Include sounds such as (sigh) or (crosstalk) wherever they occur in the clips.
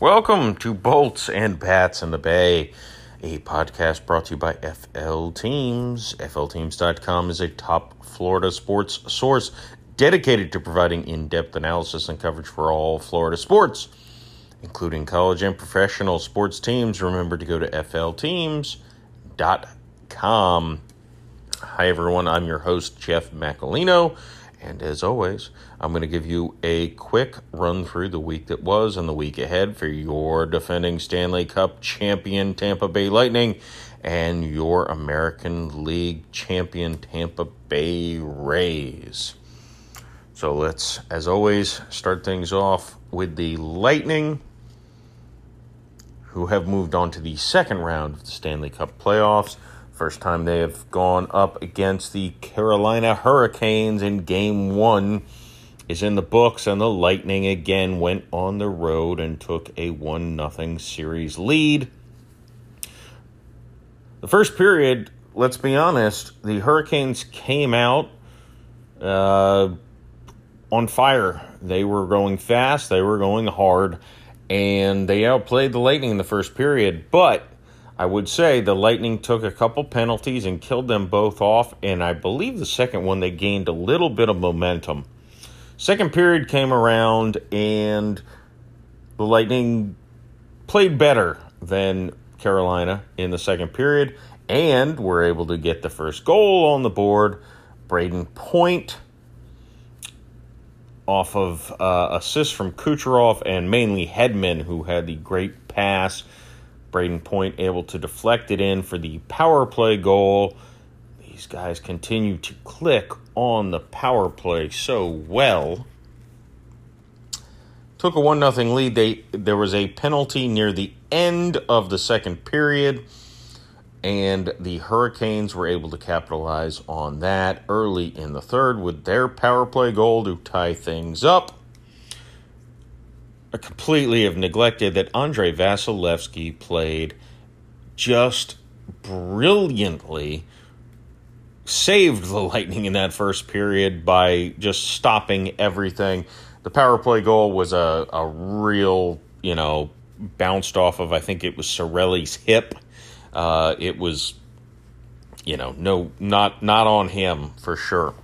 Welcome to Bolts and Bats in the Bay, a podcast brought to you by FL Teams. FLTeams.com is a top Florida sports source dedicated to providing in depth analysis and coverage for all Florida sports, including college and professional sports teams. Remember to go to FLTeams.com. Hi, everyone. I'm your host, Jeff Macalino. And as always, I'm going to give you a quick run through the week that was and the week ahead for your defending Stanley Cup champion Tampa Bay Lightning and your American League champion Tampa Bay Rays. So let's, as always, start things off with the Lightning, who have moved on to the second round of the Stanley Cup playoffs. First time they have gone up against the Carolina Hurricanes in game one is in the books, and the Lightning again went on the road and took a 1 0 series lead. The first period, let's be honest, the Hurricanes came out uh, on fire. They were going fast, they were going hard, and they outplayed the Lightning in the first period. But I would say the Lightning took a couple penalties and killed them both off, and I believe the second one they gained a little bit of momentum. Second period came around, and the Lightning played better than Carolina in the second period, and were able to get the first goal on the board. Brayden Point off of uh, assists from Kucherov and mainly Hedman, who had the great pass Brayden Point able to deflect it in for the power play goal. These guys continue to click on the power play so well. Took a 1 0 lead. They, there was a penalty near the end of the second period, and the Hurricanes were able to capitalize on that early in the third with their power play goal to tie things up I completely have neglected that Andre Vasilevskiy played just brilliantly, saved the Lightning in that first period by just stopping everything. The power play goal was a, a real, you know, bounced off of, I think it was Cirelli's hip. Uh, it was, you know, no, not not on him for sure.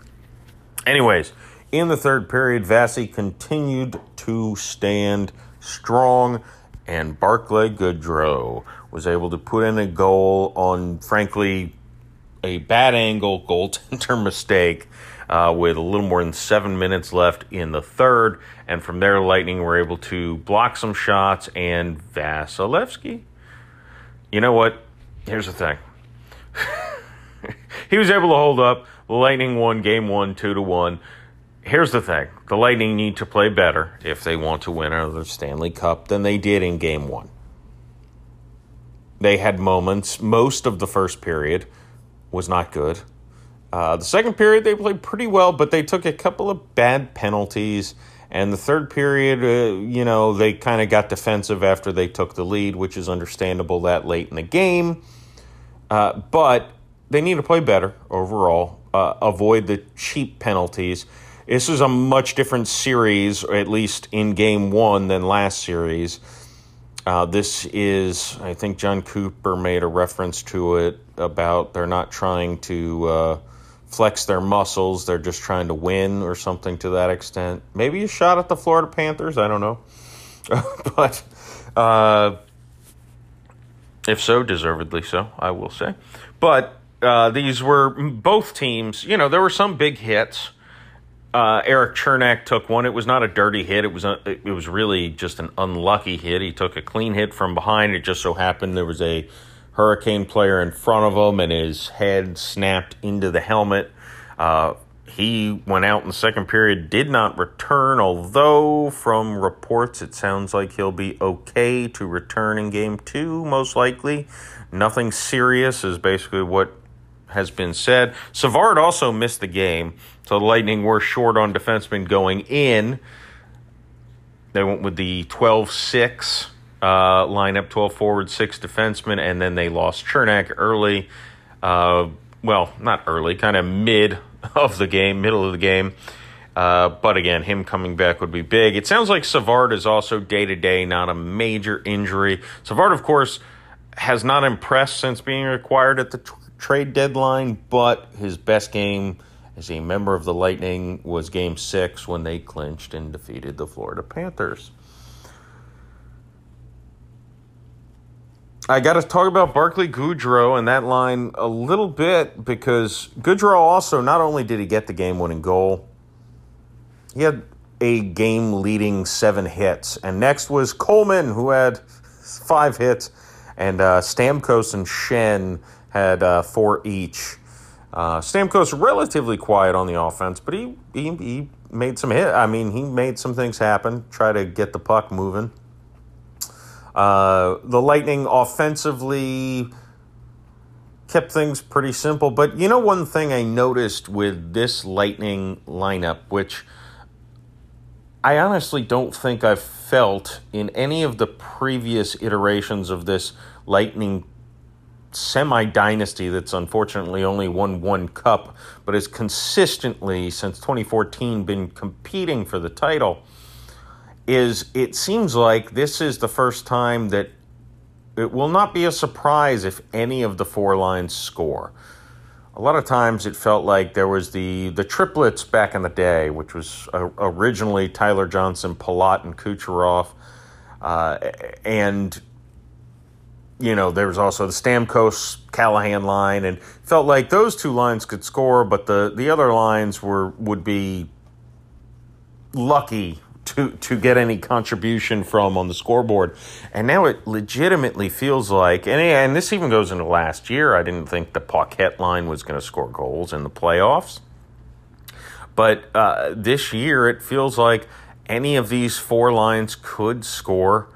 Anyways, in the third period, Vasi continued to stand strong, and Barclay Goodrow was able to put in a goal on, frankly, a bad angle goaltender (laughs) mistake uh, with a little more than seven minutes left in the third. And from there, Lightning were able to block some shots, and Vasilevskiy. You know what? Here's the thing. (laughs) he was able to hold up. The Lightning won game one, two to one here's the thing the Lightning need to play better if they want to win another Stanley Cup than they did in game one. They had moments, most of the first period was not good. Uh, the second period, they played pretty well, but they took a couple of bad penalties. And the third period, uh, you know, they kind of got defensive after they took the lead, which is understandable that late in the game. Uh, but they need to play better overall, uh, avoid the cheap penalties this is a much different series, at least in game one, than last series. Uh, this is, I think Jon Cooper made a reference to it about they're not trying to uh, flex their muscles, they're just trying to win or something to that extent. Maybe a shot at the Florida Panthers, I don't know. (laughs) but uh, if so, deservedly so, I will say. But uh, these were both teams, you know, there were some big hits. Uh, Erik Cernak took one. It was not a dirty hit. It was a, it was really just an unlucky hit. He took a clean hit from behind. It just so happened there was a Hurricane player in front of him, and his head snapped into the helmet. Uh, he went out in the second period, did not return, although from reports it sounds like he'll be okay to return in game two, most likely. Nothing serious is basically what has been said. Savard also missed the game, so the Lightning were short on defensemen going in. They went with the 12 6 uh, lineup, 12 forward, 6 defensemen, and then they lost Cernak early. Uh, well, not early, kind of mid (laughs) of the game, middle of the game. Uh, but again, him coming back would be big. It sounds like Savard is also day to day, not a major injury. Savard, of course, has not impressed since being acquired at the trade deadline, but his best game as a member of the Lightning was game six when they clinched and defeated the Florida Panthers. I got to talk about Barclay Goodrow and that line a little bit because Goodrow also not only did he get the game winning goal, he had a game leading seven hits. And next was Coleman, who had five hits, and uh, Stamkos and Schenn had uh, four each. Uh, Stamkos relatively quiet on the offense, but he, he he made some hit. I mean, he made some things happen. Try to get the puck moving. Uh, the Lightning offensively kept things pretty simple, but you know one thing I noticed with this Lightning lineup, which I honestly don't think I've felt in any of the previous iterations of this Lightning semi dynasty that's unfortunately only won one cup, but has consistently since 2014 been competing for the title, is it seems like this is the first time that it will not be a surprise if any of the four lines score. A lot of times it felt like there was the the triplets back in the day, which was uh, originally Tyler Johnson, Palat, and Kucherov, uh, and you know, there was also the Stamkos Callahan line, and felt like those two lines could score, but the, the other lines were would be lucky to to get any contribution from on the scoreboard. And now it legitimately feels like, and and this even goes into last year. I didn't think the Paquette line was going to score goals in the playoffs, but uh, this year it feels like any of these four lines could score,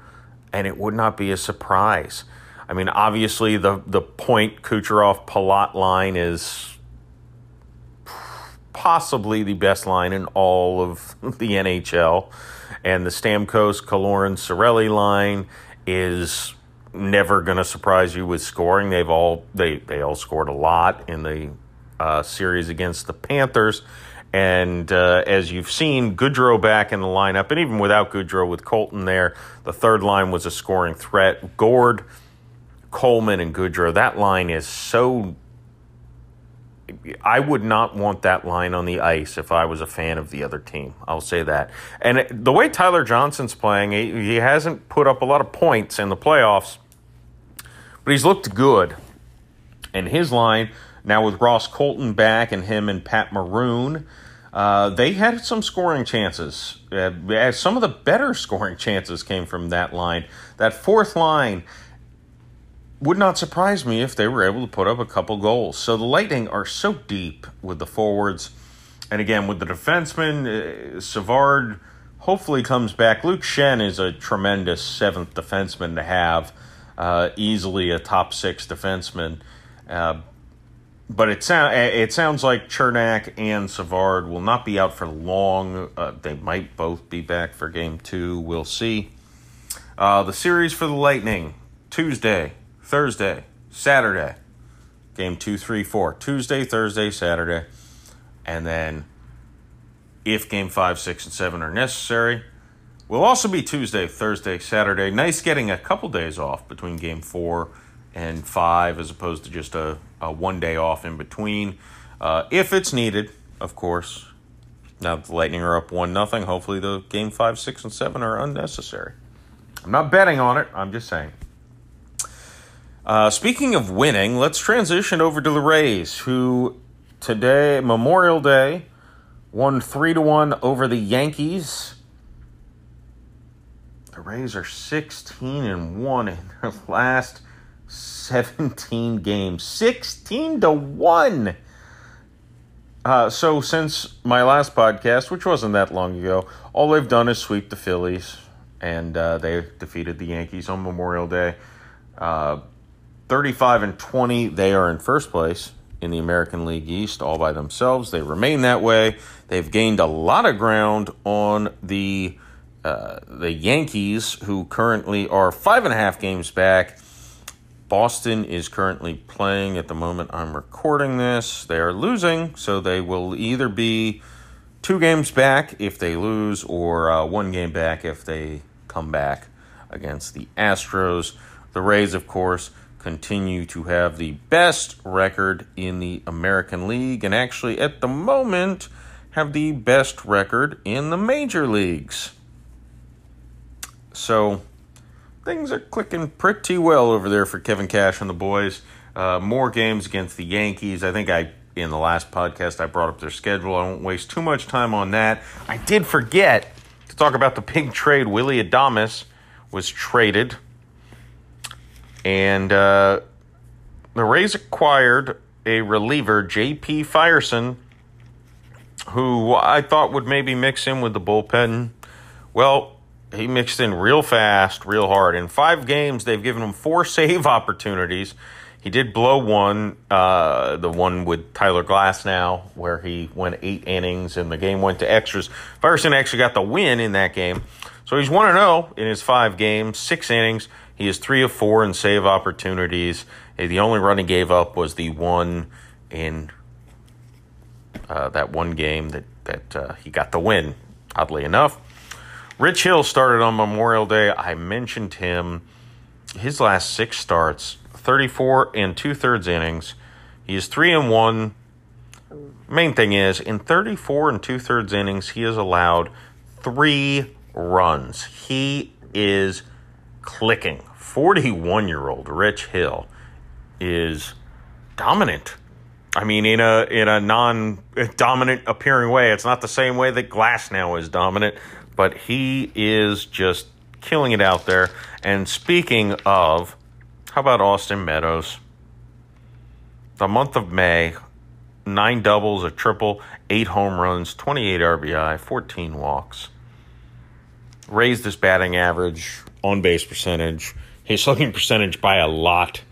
and it would not be a surprise. I mean, obviously the the Point Kucherov Palat line is possibly the best line in all of (laughs) the NHL, and the Stamkos Killorn Cirelli line is never going to surprise you with scoring. They've all they they all scored a lot in the uh, series against the Panthers. And uh, as you've seen, Goodrow back in the lineup, and even without Goodrow, with Colton there, the third line was a scoring threat. Gourde, Coleman and Goodrow, that line is so. I would not want that line on the ice if I was a fan of the other team. I'll say that. And the way Tyler Johnson's playing, he hasn't put up a lot of points in the playoffs, but he's looked good. And his line, now with Ross Colton back and him and Pat Maroon, uh, they had some scoring chances. Uh, some of the better scoring (laughs) chances came from that line. That fourth line would not surprise me if they were able to put up a couple goals. So the Lightning are so deep with the forwards. And again, with the defensemen, uh, Savard hopefully comes back. Luke Schenn is a tremendous seventh defenseman to have, uh, easily a top six defenseman. Uh, but it, sound, it sounds like Cernak and Savard will not be out for long. Uh, they might both be back for game two. We'll see. Uh, the series for the Lightning, Tuesday, Thursday, Saturday, game two, three, four. Tuesday, Thursday, Saturday. And then if game five, six, and seven are necessary, will also be Tuesday, Thursday, Saturday. Nice getting a couple days off between game four and five as opposed to just a, a one day off in between. Uh, if it's needed, of course. Now the Lightning are up one nothing. Hopefully the game five, six, and seven are unnecessary. I'm not betting on it. I'm just saying. Uh, speaking of winning, let's transition over to the Rays, who today, Memorial Day, won 3 to 1 over the Yankees. The Rays are 16 and 1 in their (laughs) last 17 games. 16 to 1. Uh, so, since my last podcast, which wasn't that long ago, all they've done is sweep the Phillies, and uh, they defeated the Yankees on Memorial Day. Uh, 35 and 20, they are in first place in the American League East all by themselves. They remain that way. They've gained a lot of ground on the uh, the Yankees, who currently are five and a half games back. Boston is currently playing at the moment I'm recording this. They are losing, so they will either be two games back if they lose, or uh, one game back if they come back against the Astros. The Rays, of course, continue to have the best record in the American League, and actually, at the moment, have the best record in the major leagues. So, things are clicking pretty well over there for Kevin Cash and the boys. Uh, more games against the Yankees. I think I in the last podcast I brought up their schedule. I won't waste too much time on that. I did forget to talk about the big trade. Willie Adames was traded, and uh, the Rays acquired a reliever, J.P. Feyereisen, who I thought would maybe mix in with the bullpen. Well, he mixed in real fast, real hard. In five games, they've given him four (laughs) save opportunities. He did blow one, uh, the one with Tyler Glasnow, where he went eight innings and the game went to extras. Feyereisen actually got the win in that game. So he's 1 0 in his five games, six innings. He is three of four in save opportunities. The only run he gave up was the one in uh, that one game that, that uh, he got the win, oddly enough. Rich Hill started on Memorial Day. I mentioned him. His last six starts, 34 and two thirds innings. He is three and one. Main thing is, in 34 and two thirds innings, he has allowed three runs. He is clicking. 41 year old Rich Hill is dominant. I mean, in a in a non eh, dominant appearing way. It's not the same way that Glasnow is dominant, but he is just killing it out there. And speaking of, how about Austin Meadows? The month of May, nine doubles, a triple, eight home runs, 28 RBI, 14 walks. Raised his batting average, on base percentage, his slugging percentage by a lot.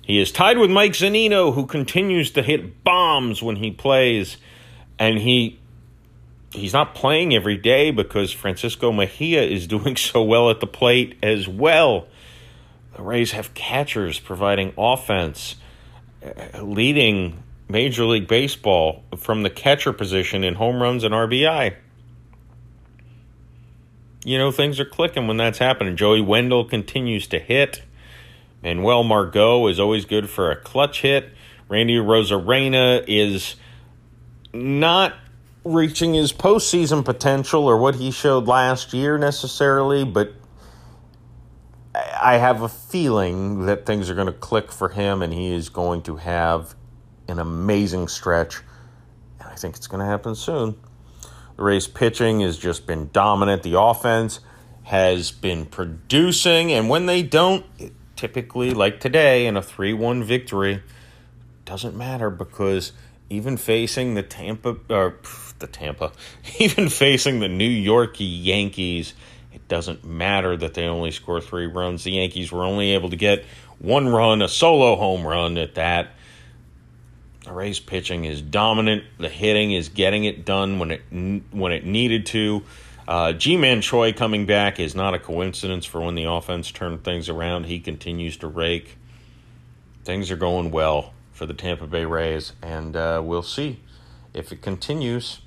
He is tied with Mike Zunino, who continues to hit bombs when he plays, and he he's not playing every day because Francisco Mejia is (laughs) doing so well at the plate as well. The Rays have catchers providing offense, uh, leading Major League Baseball from the catcher position in home runs and RBI. You know, things are clicking when that's happening. Joey Wendle continues to hit. Manuel Margot is always good for a clutch hit. Randy Arozarena is not reaching his postseason potential or what he showed last year necessarily, but I have a feeling that things are going to click for him and he is going to have an amazing stretch. And I think it's going to happen soon. Rays pitching has just been dominant. The offense has been producing, and when they don't, typically, like today in a 3 1 victory, doesn't matter because even facing the Tampa or the Tampa, (laughs) even facing the New York Yankees, it doesn't matter that they only score three runs. The Yankees were only able to get one run, a solo home run at that. The Rays pitching is dominant. The hitting is getting it done when it when it needed to. Uh, Ji-Man Choi coming back is not a coincidence for when the offense turned things around. He continues to rake. Things are going well for the Tampa Bay Rays, and uh, we'll see if it continues.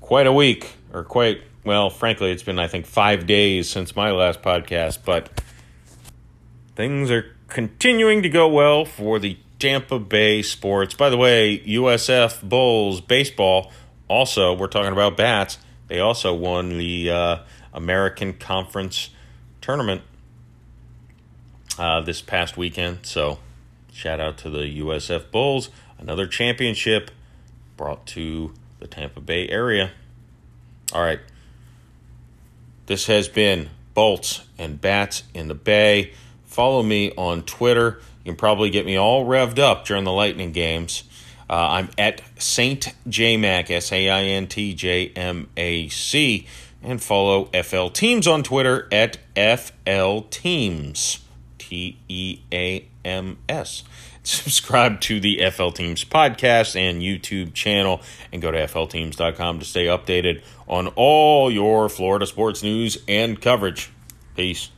Quite a week, or quite, well, frankly, it's been, I think, five days since my last podcast, but things are continuing to go well for the Tampa Bay Sports. By the way, USF Bulls baseball, also, we're talking about bats, they also won the uh, American Conference tournament uh, this past weekend, so Shout out to the USF Bulls, another championship brought to the Tampa Bay area. All right. This has been Bolts and Bats in the Bay. Follow me on Twitter. You can probably get me all revved up during the Lightning games. Uh, I'm at Saint JMac, S A I N T J M A C. And follow FL Teams on Twitter at FL Teams. T E A M S. (laughs) Subscribe to the FL Teams podcast and YouTube channel and go to flteams.com to stay updated on all your Florida sports news and coverage. Peace.